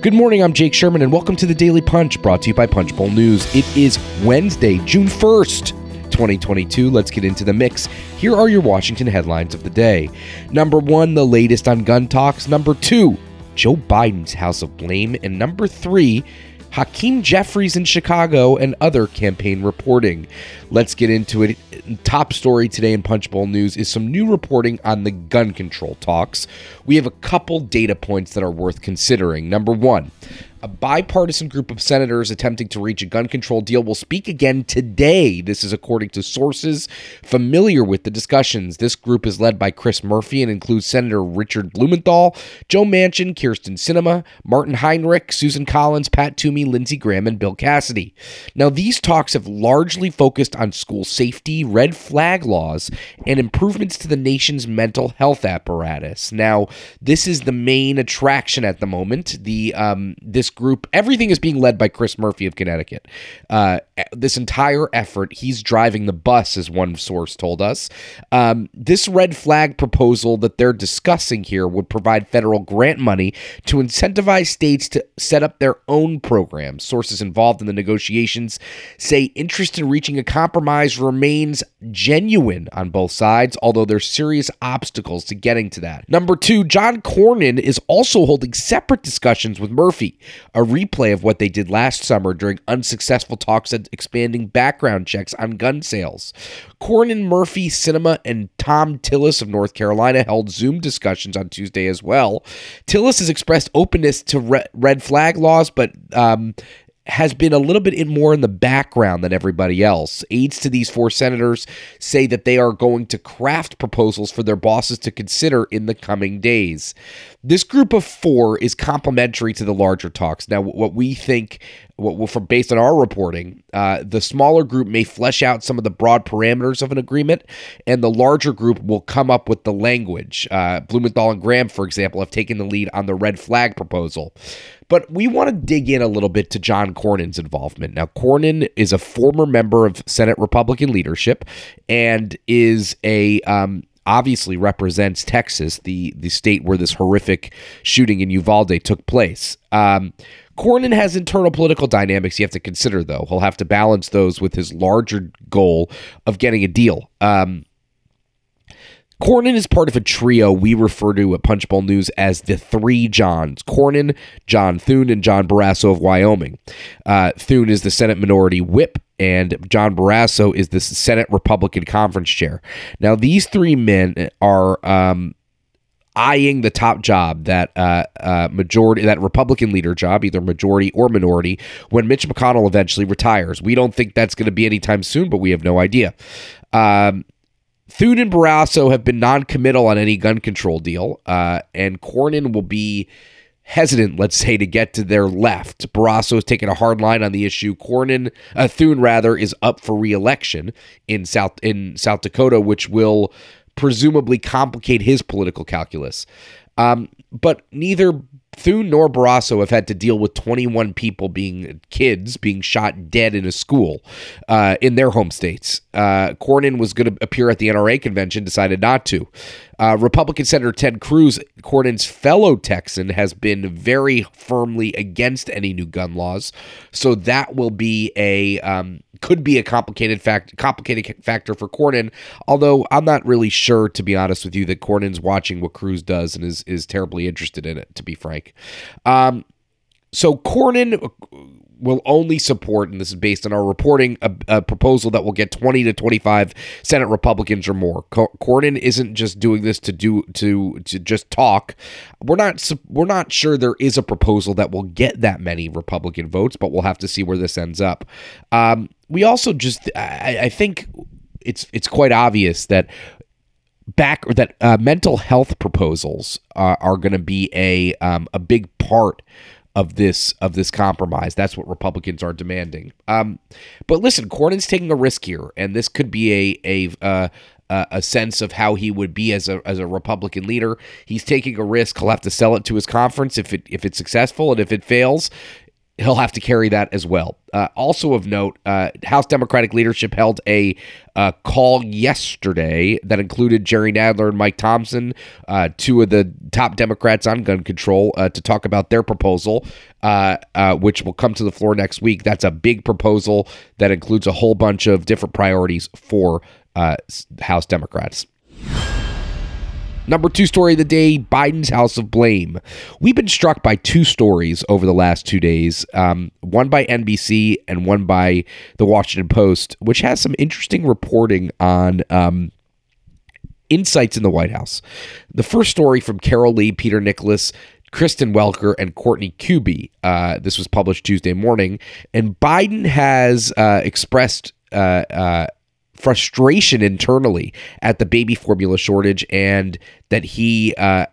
Good morning, I'm Jake Sherman, and welcome to the Daily Punch, brought to you by Punchbowl News. It is Wednesday, June 1st. 2022. Let's get into the mix. Here are your Washington headlines of the day. Number one, the latest on gun talks. Number two, Joe Biden's House of Blame. And number three, Hakeem Jeffries in Chicago and other campaign reporting. Let's get into it. Top story today in Punchbowl News is some new reporting on the gun control talks. We have a couple data points that are worth considering. Number one, a bipartisan group of senators attempting to reach a gun control deal will speak again today. This is according to sources familiar with the discussions. This group is led by Chris Murphy and includes Senator Richard Blumenthal, Joe Manchin, Kyrsten Sinema, Martin Heinrich, Susan Collins, Pat Toomey, Lindsey Graham, and Bill Cassidy. Now, these talks have largely focused on school safety, red flag laws, and improvements to the nation's mental health apparatus. Now, this is the main attraction at the moment. The um, this this group, everything is being led by Chris Murphy of Connecticut. Uh, this entire effort, he's driving the bus, as one source told us. Um, this red flag proposal that they're discussing here would provide federal grant money to incentivize states to set up their own programs. Sources involved in the negotiations say interest in reaching a compromise remains genuine on both sides, although there's serious obstacles to getting to that. Number two, John Cornyn is also holding separate discussions with Murphy a replay of what they did last summer during unsuccessful talks at expanding background checks on gun sales. Cornyn Murphy, Sinema and Thom Tillis of North Carolina held Zoom discussions on Tuesday as well. Tillis has expressed openness to re- red flag laws, but um, has been a little bit in more in the background than everybody else. Aides to these four senators say that they are going to craft proposals for their bosses to consider in the coming days. This group of four is complementary to the larger talks. Now, what we think, what from based on our reporting, uh, the smaller group may flesh out some of the broad parameters of an agreement, and the larger group will come up with the language. Uh, Blumenthal and Graham, for example, have taken the lead on the red flag proposal. But we want to dig in a little bit to John Cornyn's involvement. Now, Cornyn is a former member of Senate Republican leadership and is a um, obviously represents Texas, the the state where this horrific shooting in Uvalde took place. Um, Cornyn has internal political dynamics you have to consider, though. He'll have to balance those with his larger goal of getting a deal. Um, Cornyn is part of a trio we refer to at Punchbowl News as the Three Johns Cornyn, John Thune, and John Barrasso of Wyoming. Uh, Thune is the Senate Minority Whip, and John Barrasso is the Senate Republican Conference Chair. Now, these three men are. Um, eyeing the top job that uh, uh, majority that Republican leader job, either majority or minority, when Mitch McConnell eventually retires. We don't think that's going to be anytime soon, but we have no idea. Um, Thune and Barrasso have been non-committal on any gun control deal, uh, and Cornyn will be hesitant, let's say, to get to their left. Barrasso has taken a hard line on the issue. Cornyn, uh, Thune rather, is up for re-election in South in South Dakota, which will presumably complicate his political calculus. Um, but neither Thune nor Barrasso have had to deal with 21 people being kids being shot dead in a school uh, in their home states. Uh, Cornyn was going to appear at the NRA convention, decided not to. Uh, Republican Senator Ted Cruz, Cornyn's fellow Texan, has been very firmly against any new gun laws. So that will be a um, could be a complicated fact complicated factor for Cornyn. Although I'm not really sure, to be honest with you, that Cornyn's watching what Cruz does and is is terribly interested in it. To be frank, um, so Cornyn will only support, and this is based on our reporting, a, a, proposal that will get 20 to 25 Senate Republicans or more. Cornyn isn't just doing this to do to to just talk. We're not we're not sure there is a proposal that will get that many Republican votes, but we'll have to see where this ends up. Um, we also just I, I think it's it's quite obvious that back or that uh, mental health proposals uh, are going to be a um, a big part of this of this compromise. That's what Republicans are demanding. Um, but listen, Cornyn's taking a risk here, and this could be a a uh, a sense of how he would be as a as a Republican leader. He's taking a risk. He'll have to sell it to his conference if it if it's successful, and if it fails, he'll have to carry that as well. Uh, also of note, uh, House Democratic leadership held a uh, call yesterday that included Jerry Nadler and Mike Thompson, uh, two of the top Democrats on gun control, uh, to talk about their proposal, uh, which will come to the floor next week. That's a big proposal that includes a whole bunch of different priorities for House Democrats. Number two story of the day Biden's House of Blame. We've been struck by two stories over the last two days um, one by NBC and one by the Washington Post, which has some interesting reporting on. Um, insights in the White House. The first story from Carol Lee, Peter Nicholas, Kristen Welker and Courtney Kube. Uh, this was published Tuesday morning, and Biden has uh, expressed uh, uh frustration internally at the baby formula shortage and that he uh,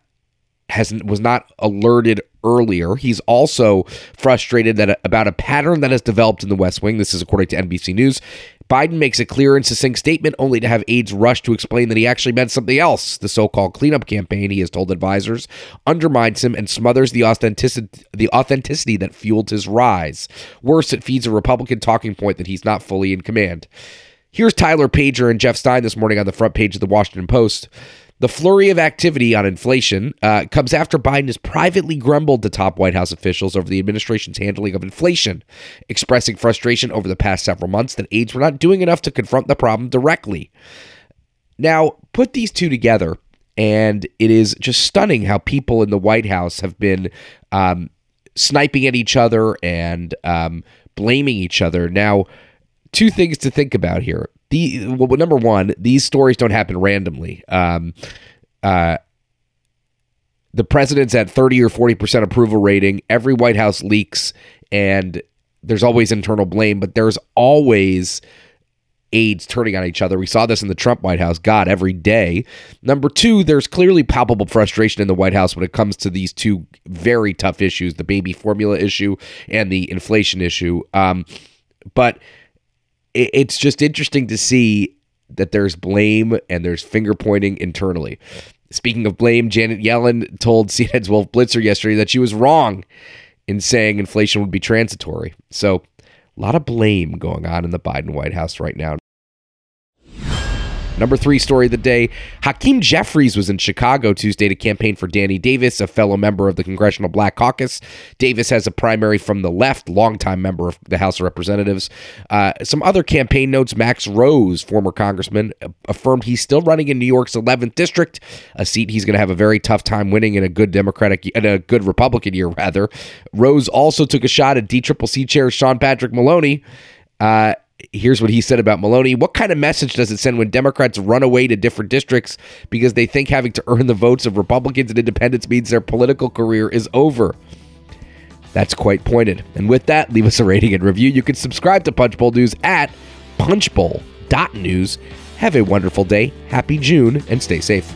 has was not alerted earlier. He's also frustrated that about a pattern that has developed in the West Wing. This is according to NBC News. Biden makes a clear and succinct statement only to have aides rush to explain that he actually meant something else. The so-called cleanup campaign, he has told advisors, undermines him and smothers the authenticity the authenticity that fueled his rise. Worse, it feeds a Republican talking point that he's not fully in command. Here's Tyler Pager and Jeff Stein this morning on the front page of the Washington Post. The flurry of activity on inflation uh, comes after Biden has privately grumbled to top White House officials over the administration's handling of inflation, expressing frustration over the past several months that aides were not doing enough to confront the problem directly. Now, put these two together, and it is just stunning how people in the White House have been um, sniping at each other and um, blaming each other. Now, two things to think about here. The well, number one, these stories don't happen randomly. Um, uh, the president's at 30 or 40% approval rating. Every White House leaks, and there's always internal blame, but there's always aides turning on each other. We saw this in the Trump White House, God, every day. Number two, there's clearly palpable frustration in the White House when it comes to these two very tough issues the baby formula issue and the inflation issue. Um, but it's just interesting to see that there's blame and there's finger pointing internally. Speaking of blame, Janet Yellen told CNN's Wolf Blitzer yesterday that she was wrong in saying inflation would be transitory. So, a lot of blame going on in the Biden White House right now. Number three story of the day Hakeem Jeffries was in Chicago Tuesday to campaign for Danny Davis, a fellow member of the Congressional Black Caucus. Davis has a primary from the left, longtime member of the House of Representatives. Uh, some other campaign notes Max Rose, former congressman, affirmed he's still running in New York's 11th district, a seat he's going to have a very tough time winning in a good Democratic, in a good Republican year, rather. Rose also took a shot at DCCC Chair Sean Patrick Maloney. Uh, here's what he said about Maloney. What kind of message does it send when Democrats run away to different districts because they think having to earn the votes of Republicans and independents means their political career is over? That's quite pointed. And with that, leave us a rating and review. You can subscribe to Punchbowl News at punchbowl.news. Have a wonderful day, happy June, and stay safe.